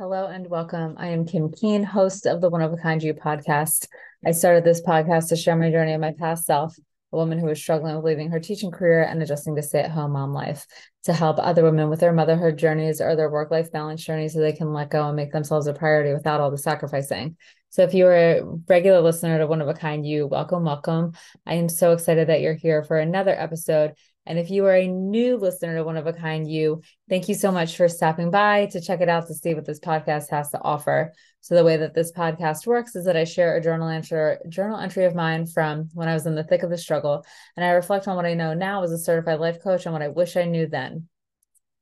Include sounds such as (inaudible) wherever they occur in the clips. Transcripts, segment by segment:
Hello and welcome. I am Kim Keane, host of the One of a Kind You podcast. I started this podcast to share my journey of my past self, a woman who was struggling with leaving her teaching career and adjusting to stay at home mom life, to help other women with their motherhood journeys or their work life balance journeys so they can let go and make themselves a priority without all the sacrificing. So, if you're a regular listener to One of a Kind You, welcome, welcome. I am so excited that you're here for another episode. And if you are a new listener to One of a Kind You, thank you so much for stopping by to check it out to see what this podcast has to offer. So the way that this podcast works is that I share a journal entry, journal entry of mine from when I was in the thick of the struggle, and I reflect on what I know now as a certified life coach and what I wish I knew then.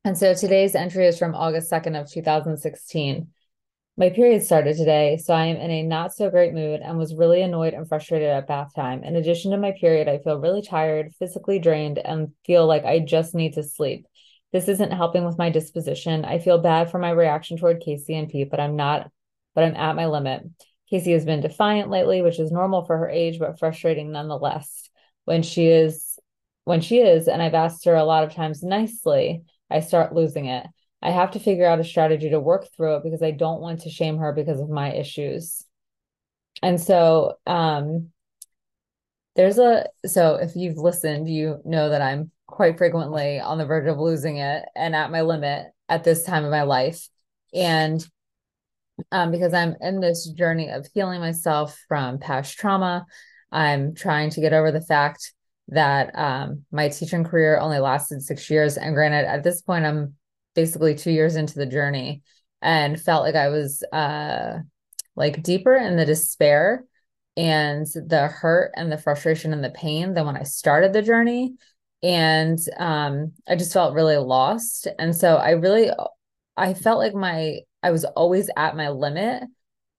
And so today's entry is from August 2nd of 2016. My period started today, so I am in a not so great mood and was really annoyed and frustrated at bath time. In addition to my period, I feel really tired, physically drained, and feel like I just need to sleep. This isn't helping with my disposition. I feel bad for my reaction toward Casey and Pete, but I'm not, but I'm at my limit. Casey has been defiant lately, which is normal for her age, but frustrating nonetheless. When she is, when she is, and I've asked her a lot of times nicely, I start losing it. I have to figure out a strategy to work through it because I don't want to shame her because of my issues. And so um there's a so if you've listened, you know that I'm quite frequently on the verge of losing it and at my limit at this time of my life. And um because I'm in this journey of healing myself from past trauma, I'm trying to get over the fact that um my teaching career only lasted 6 years and granted at this point I'm basically two years into the journey and felt like I was uh like deeper in the despair and the hurt and the frustration and the pain than when I started the journey. And um I just felt really lost. And so I really I felt like my I was always at my limit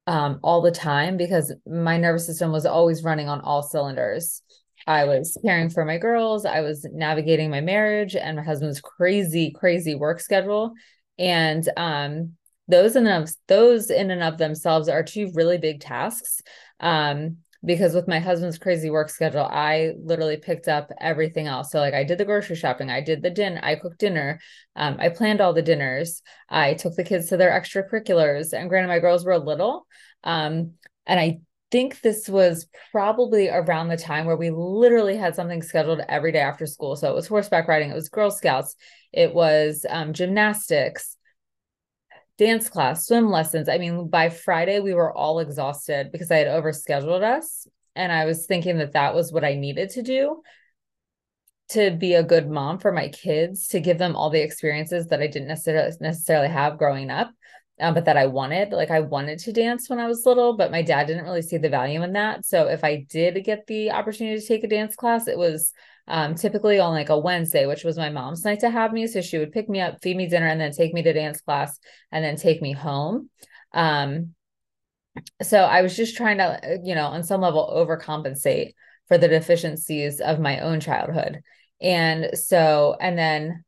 um all the time because my nervous system was always running on all cylinders. I was caring for my girls. I was navigating my marriage and my husband's crazy, crazy work schedule. And um, those in of those in and of themselves are two really big tasks. Um, because with my husband's crazy work schedule, I literally picked up everything else. So like I did the grocery shopping, I did the dinner, I cooked dinner, um, I planned all the dinners, I took the kids to their extracurriculars. And granted, my girls were little. Um, and I think this was probably around the time where we literally had something scheduled every day after school. So it was horseback riding, it was Girl Scouts, it was um, gymnastics, dance class, swim lessons. I mean, by Friday, we were all exhausted because I had overscheduled us. And I was thinking that that was what I needed to do to be a good mom for my kids, to give them all the experiences that I didn't necessarily necessarily have growing up um, but that I wanted. Like I wanted to dance when I was little, but my dad didn't really see the value in that. So if I did get the opportunity to take a dance class, it was um, typically on like a Wednesday, which was my mom's night to have me. So she would pick me up, feed me dinner, and then take me to dance class and then take me home. Um, so I was just trying to, you know, on some level overcompensate for the deficiencies of my own childhood. And so, and then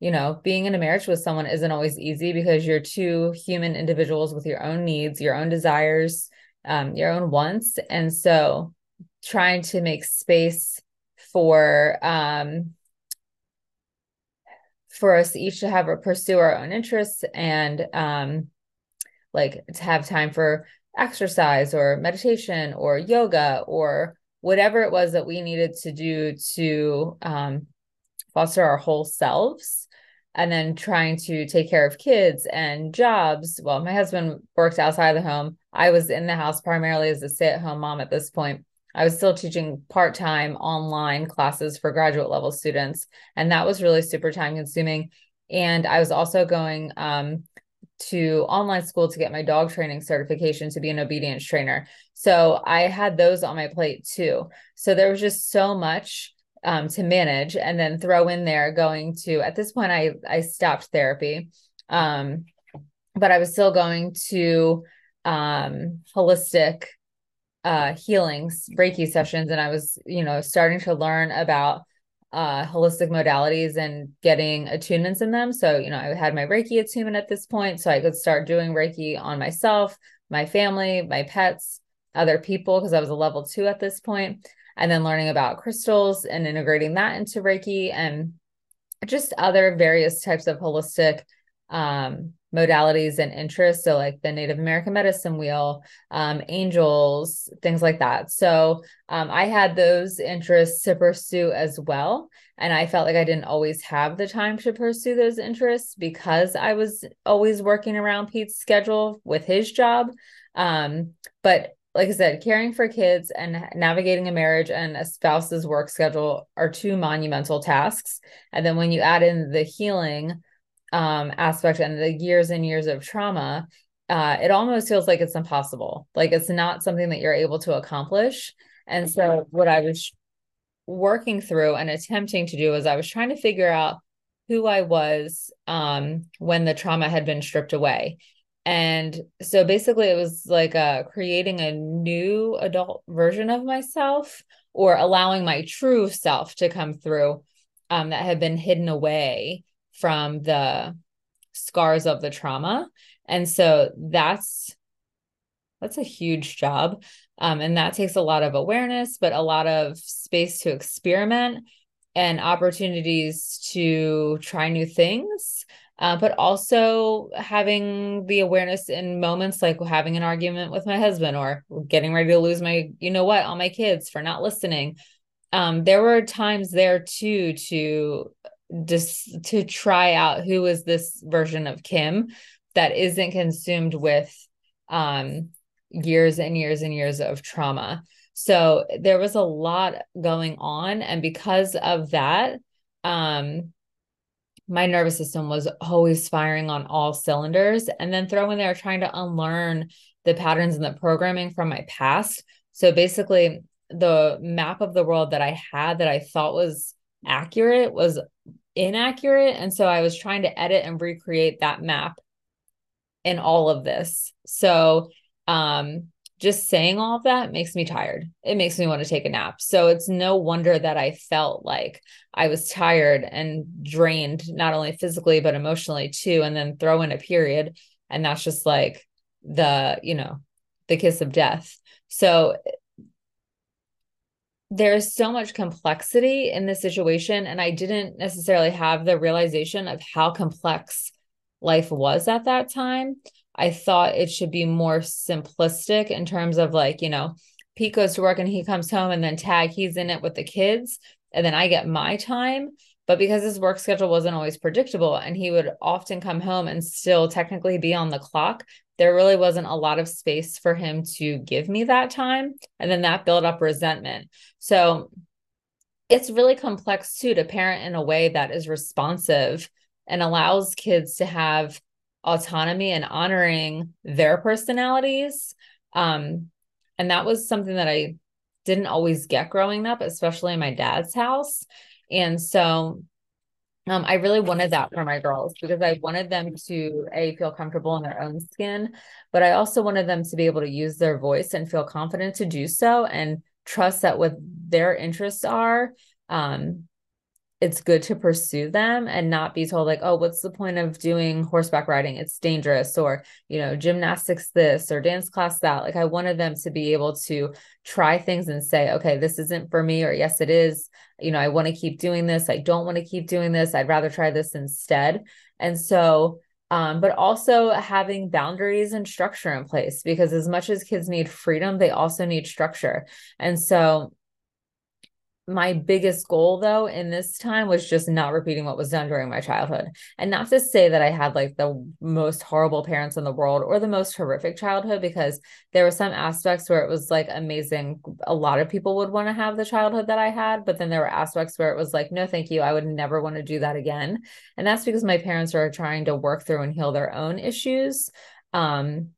you know, being in a marriage with someone isn't always easy because you're two human individuals with your own needs, your own desires, um, your own wants. And so trying to make space for um for us each to have or pursue our own interests and um like to have time for exercise or meditation or yoga or whatever it was that we needed to do to um foster our whole selves and then trying to take care of kids and jobs. Well, my husband worked outside the home. I was in the house primarily as a stay at home mom at this point. I was still teaching part time online classes for graduate level students, and that was really super time consuming. And I was also going um, to online school to get my dog training certification to be an obedience trainer. So I had those on my plate too. So there was just so much um, to manage and then throw in there going to at this point i i stopped therapy um, but i was still going to um, holistic uh, healings reiki sessions. And i was you know starting to learn about uh, holistic modalities and getting attunements in them. So you know i had my reiki attunement at this point so i could start doing reiki on myself my family my pets other people because i was a level two at this point and then learning about crystals and integrating that into Reiki and just other various types of holistic um, modalities and interests. So, like the Native American medicine wheel, um, angels, things like that. So, um, I had those interests to pursue as well. And I felt like I didn't always have the time to pursue those interests because I was always working around Pete's schedule with his job. Um, but like I said, caring for kids and navigating a marriage and a spouse's work schedule are two monumental tasks. And then when you add in the healing, um, aspect and the years and years of trauma, uh, it almost feels like it's impossible. Like it's not something that you're able to accomplish. And so, what I was working through and attempting to do is I was trying to figure out who I was um, when the trauma had been stripped away. And so basically, it was like uh, creating a new adult version of myself or allowing my true self to come through um, that had been hidden away from the scars of the trauma. And so that's that's a huge job. Um, and that takes a lot of awareness but a lot of space to experiment and opportunities to try new things uh, but also having the awareness in moments like having an argument with my husband or getting ready to lose my you know what all my kids for not listening um, there were times there too to just to try out who is this version of Kim that isn't consumed with um years and years and years of trauma. So there was a lot going on and because of that um my nervous system was always firing on all cylinders and then throw in there trying to unlearn the patterns and the programming from my past. So basically the map of the world that I had that I thought was accurate was inaccurate. And so I was trying to edit and recreate that map in all of this. So um just saying all of that makes me tired. It makes me want to take a nap. So it's no wonder that I felt like I was tired and drained, not only physically, but emotionally too. And then throw in a period. And that's just like the, you know, the kiss of death. So there's so much complexity in this situation and i didn't necessarily have the realization of how complex life was at that time i thought it should be more simplistic in terms of like you know pete goes to work and he comes home and then tag he's in it with the kids and then i get my time but because his work schedule wasn't always predictable and he would often come home and still technically be on the clock there really wasn't a lot of space for him to give me that time. And then that built up resentment. So it's really complex too to parent in a way that is responsive and allows kids to have autonomy and honoring their personalities. Um, and that was something that I didn't always get growing up, especially in my dad's house. And so um, I really wanted that for my girls because I wanted them to a feel comfortable in their own skin, but I also wanted them to be able to use their voice and feel confident to do so and trust that what their interests are, um, it's good to pursue them and not be told like oh what's the point of doing horseback riding? It's dangerous or you know gymnastics this or dance class that. Like i wanted them to be able to try things and say okay this isn't for me or yes it is. You know i want to keep doing this. I don't want to keep doing this. I'd rather try this instead. And so um, but also having boundaries and structure in place because as much as kids need freedom they also need structure. And so my biggest goal though in this time was just not repeating what was done during my childhood. And not to say that i had like the most horrible parents in the world or the most horrific childhood because there were some aspects where it was like amazing a lot of people would want to have the childhood that i had but then there were aspects where it was like no thank you i would never want to do that again. And that's because my parents are trying to work through and heal their own issues um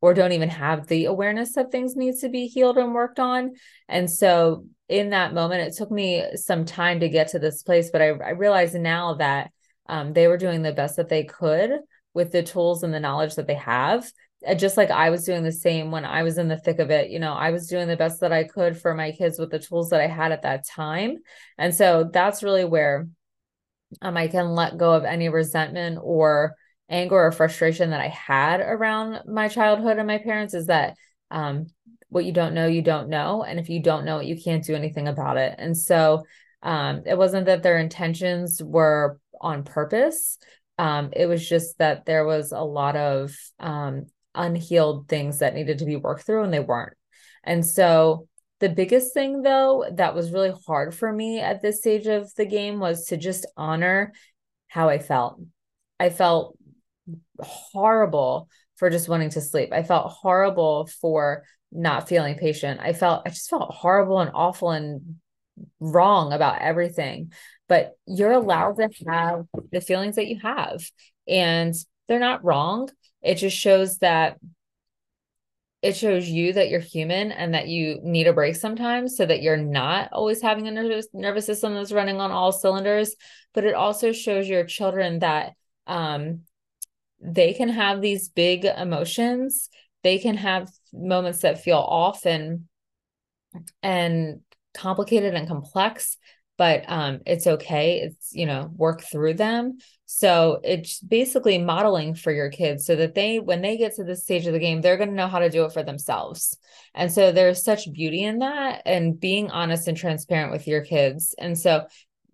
or don't even have the awareness that things need to be healed and worked on and so in that moment, it took me some time to get to this place, but I, I realize now that um, they were doing the best that they could with the tools and the knowledge that they have. Just like I was doing the same when I was in the thick of it, you know, I was doing the best that I could for my kids with the tools that I had at that time. And so that's really where um, I can let go of any resentment or anger or frustration that I had around my childhood and my parents is that um, what you don't know, you don't know. And if you don't know it, you can't do anything about it. And so um, it wasn't that their intentions were on purpose. Um, it was just that there was a lot of um, unhealed things that needed to be worked through and they weren't. And so the biggest thing though that was really hard for me at this stage of the game was to just honor how I felt. I felt horrible for just wanting to sleep. I felt horrible for not feeling patient. I felt I just felt horrible and awful and wrong about everything. But you're allowed to have the feelings that you have and they're not wrong. It just shows that it shows you that you're human and that you need a break sometimes so that you're not always having a nervous nervous system that's running on all cylinders but it also shows your children that um, they can have these big emotions they can have moments that feel off and and complicated and complex but um, it's okay it's you know work through them so it's basically modeling for your kids so that they, when they get to this stage of the game, they're going to know how to do it for themselves. And so there's such beauty in that and being honest and transparent with your kids. And so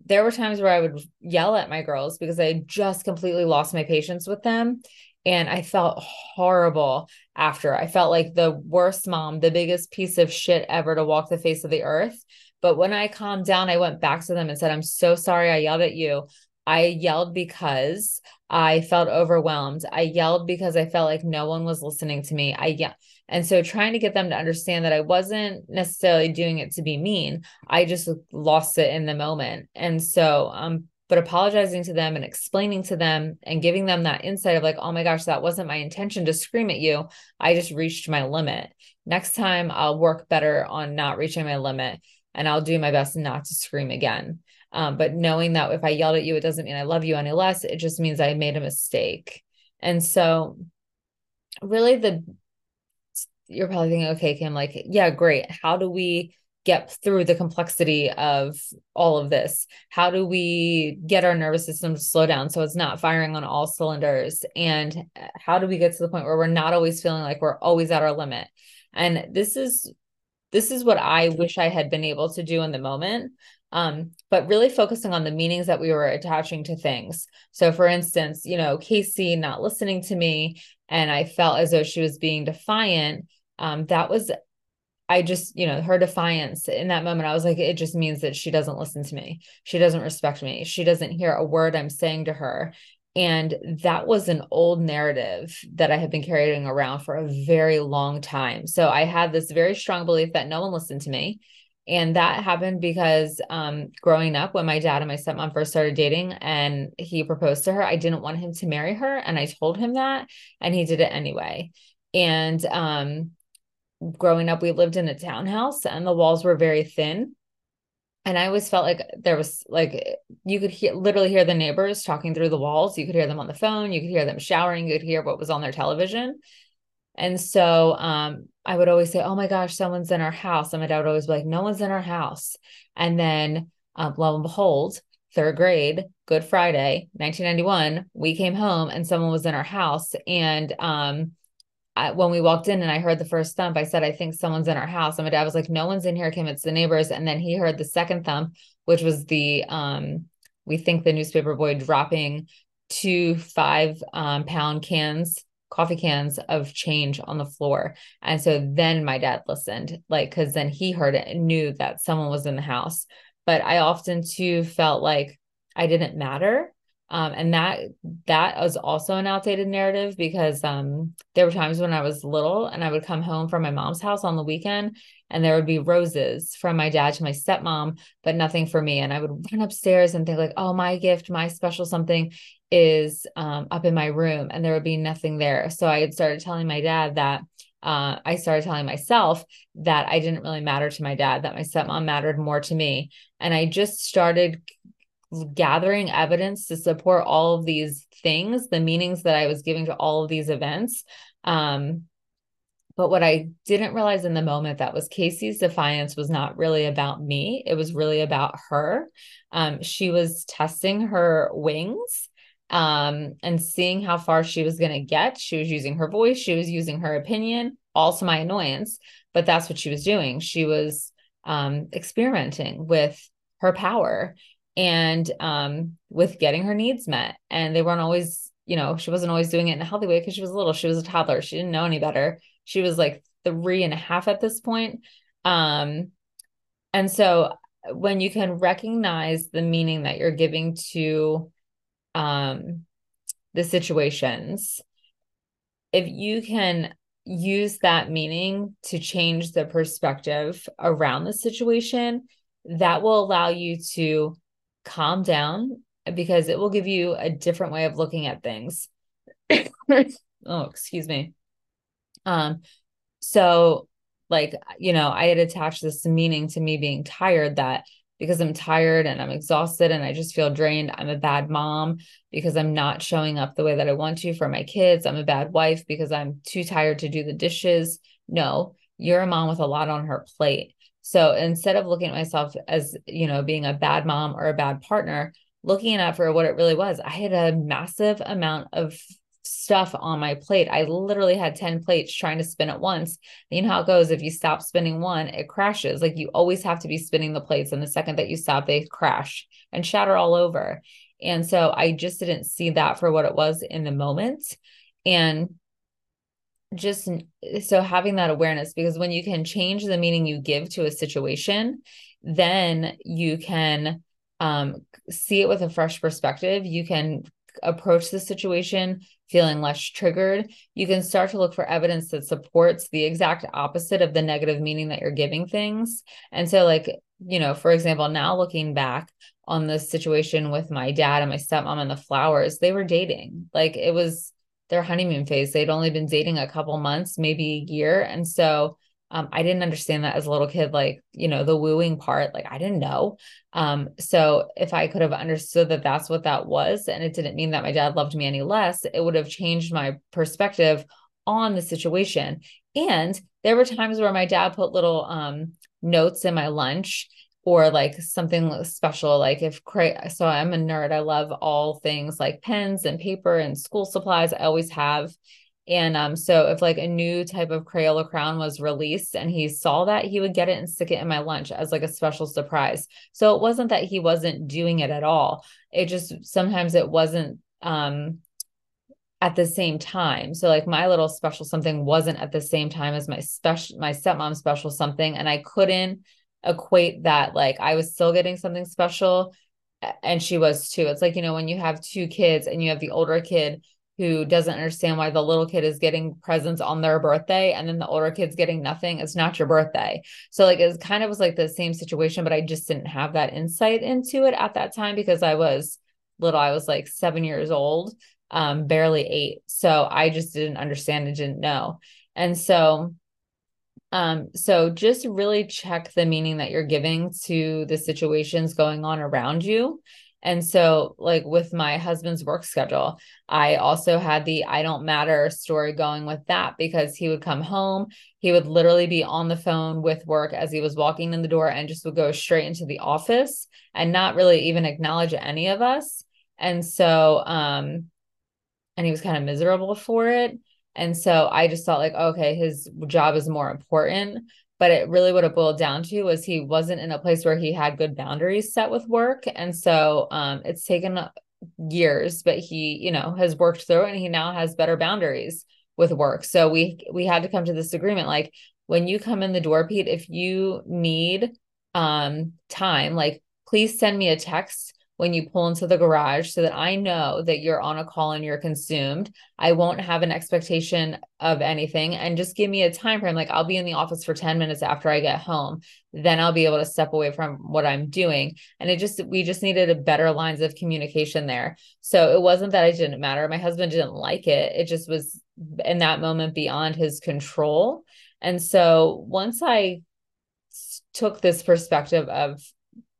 there were times where I would yell at my girls because I just completely lost my patience with them. And I felt horrible after. I felt like the worst mom, the biggest piece of shit ever to walk the face of the earth. But when I calmed down, I went back to them and said, I'm so sorry I yelled at you. I yelled because I felt overwhelmed. I yelled because I felt like no one was listening to me. I yeah. And so trying to get them to understand that I wasn't necessarily doing it to be mean. I just lost it in the moment. And so um but apologizing to them and explaining to them and giving them that insight of like, oh my gosh, that wasn't my intention to scream at you. I just reached my limit. Next time I'll work better on not reaching my limit and I'll do my best not to scream again. Um, but knowing that if I yelled at you, it doesn't mean I love you any less. It just means I made a mistake. And so, really, the you're probably thinking, okay, Kim, like, yeah, great. How do we get through the complexity of all of this? How do we get our nervous system to slow down so it's not firing on all cylinders? And how do we get to the point where we're not always feeling like we're always at our limit? And this is this is what I wish I had been able to do in the moment um, but really focusing on the meanings that we were attaching to things. So, for instance, you know, Casey not listening to me, and I felt as though she was being defiant. Um, that was, I just, you know, her defiance in that moment, I was like, it just means that she doesn't listen to me. She doesn't respect me. She doesn't hear a word I'm saying to her. And that was an old narrative that I had been carrying around for a very long time. So I had this very strong belief that no one listened to me and that happened because um, growing up, when my dad and my stepmom first started dating and he proposed to her, I didn't want him to marry her. And I told him that, and he did it anyway. And um, growing up, we lived in a townhouse and the walls were very thin. And I always felt like there was like you could hear literally hear the neighbors talking through the walls. You could hear them on the phone, you could hear them showering, you could hear what was on their television. And so um, I would always say, Oh my gosh, someone's in our house. And my dad would always be like, No one's in our house. And then um, lo and behold, third grade, Good Friday, 1991, we came home and someone was in our house. And um, I, when we walked in and I heard the first thump, I said, I think someone's in our house. And my dad was like, No one's in here, Kim. It's the neighbors. And then he heard the second thump, which was the, um, we think the newspaper boy dropping two five um, pound cans coffee cans of change on the floor. And so then my dad listened, like, because then he heard it and knew that someone was in the house. But I often too felt like I didn't matter. Um, and that that was also an outdated narrative because um, there were times when I was little and I would come home from my mom's house on the weekend and there would be roses from my dad to my stepmom, but nothing for me. And I would run upstairs and think like, oh, my gift, my special something is um, up in my room and there would be nothing there. So I had started telling my dad that uh, I started telling myself that I didn't really matter to my dad, that my stepmom mattered more to me. And I just started gathering evidence to support all of these things, the meanings that I was giving to all of these events. Um, but what I didn't realize in the moment that was Casey's defiance was not really about me. It was really about her. Um, she was testing her wings um, and seeing how far she was going to get. She was using her voice, she was using her opinion, all to my annoyance, but that's what she was doing. She was um, experimenting with her power. And um, with getting her needs met. And they weren't always, you know, she wasn't always doing it in a healthy way because she was little. She was a toddler. She didn't know any better. She was like three and a half at this point. Um, and so when you can recognize the meaning that you're giving to um, the situations, if you can use that meaning to change the perspective around the situation, that will allow you to calm down because it will give you a different way of looking at things. (laughs) oh, excuse me. Um, so like, you know, I had attached this meaning to me being tired that because I'm tired and I'm exhausted and I just feel drained, I'm a bad mom because I'm not showing up the way that I want to for my kids. I'm a bad wife because I'm too tired to do the dishes. No, you're a mom with a lot on her plate. So instead of looking at myself as, you know, being a bad mom or a bad partner, looking at for what it really was, I had a massive amount of stuff on my plate. I literally had 10 plates trying to spin at once. You know how it goes if you stop spinning one, it crashes. Like you always have to be spinning the plates. And the second that you stop, they crash and shatter all over. And so I just didn't see that for what it was in the moment. And just so having that awareness, because when you can change the meaning you give to a situation, then you can um, see it with a fresh perspective. You can approach the situation feeling less triggered, you can start to look for evidence that supports the exact opposite of the negative meaning that you're giving things. And so, like, you know, for example, now looking back on the situation with my dad and my stepmom and the flowers, they were dating. Like, it was their honeymoon phase. They'd only been dating a couple months, maybe a year. And so, um, I didn't understand that as a little kid, like, you know, the wooing part, like, I didn't know. Um, so if I could have understood that that's what that was, and it didn't mean that my dad loved me any less, it would have changed my perspective on the situation. And there were times where my dad put little um, notes in my lunch or like something special like if Cray, so i'm a nerd i love all things like pens and paper and school supplies i always have and um, so if like a new type of Crayola crown was released and he saw that, he would get it and stick it in my lunch as like a special surprise. So it wasn't that he wasn't doing it at all. It just sometimes it wasn't um at the same time. So like my little special something wasn't at the same time as my special my stepmom special something. And I couldn't equate that like I was still getting something special and she was too. It's like, you know, when you have two kids and you have the older kid who doesn't understand why the little kid is getting presents on their birthday and then the older kid's getting nothing it's not your birthday. So like it kind of was like the same situation but i just didn't have that insight into it at that time because i was little i was like seven years old um barely eight. So i just didn't understand and didn't know. And so um so just really check the meaning that you're giving to the situations going on around you and so, like with my husband's work schedule, I also had the I don't matter story going with that because he would come home, he would literally be on the phone with work as he was walking in the door and just would go straight into the office and not really even acknowledge any of us. And so, um, and he was kind of miserable for it. And so I just thought like, okay, his job is more important. But it really what it boiled down to was he wasn't in a place where he had good boundaries set with work. And so um, it's taken years but he you know has worked through and he now has better boundaries with work. So we we had to come to this agreement like when you come in the door pete if you need um time like please send me a text when you pull into the garage so that I know that you're on a call and you're consumed. I won't have an expectation of anything and just give me a time frame like I'll be in the office for 10 minutes after I get home. Then I'll be able to step away from what I'm doing. And it just we just needed a better lines of communication there. So it wasn't that I didn't matter. My husband didn't like it. It just was in that moment beyond his control. And so once I took this perspective of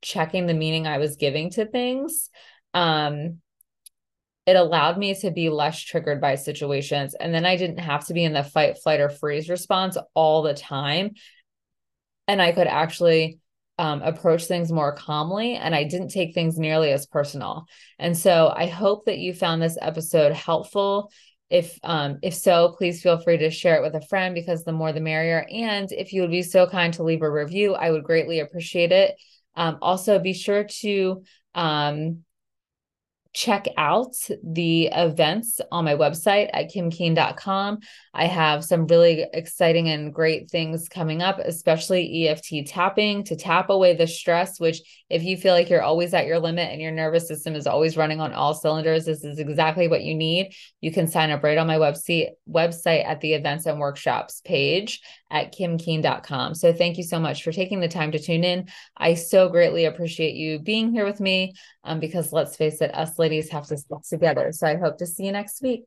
checking the meaning I was giving to things, um, it allowed me to be less triggered by situations. And then I didn't have to be in the fight, flight, or freeze response all the time. And I could actually um, approach things more calmly and I didn't take things nearly as personal. And so I hope that you found this episode helpful. If um, if so, please feel free to share it with a friend because the more the merrier. And if you would be so kind to leave a review, I would greatly appreciate it. Um, also, be sure to Um, check out the events on my website at kimkeane.com. I have some really exciting and great things coming up, especially EFT tapping to tap away the stress, which, if you feel like you're always at your limit and your nervous system is always running on all cylinders, this is exactly what you need. You can sign up right on my website website at the events and workshops page at kimkeane.com. So thank you so much for taking the time to tune in. I so greatly appreciate you being here with me um, because let's face it, us ladies have to stick together. So I hope to see you next week.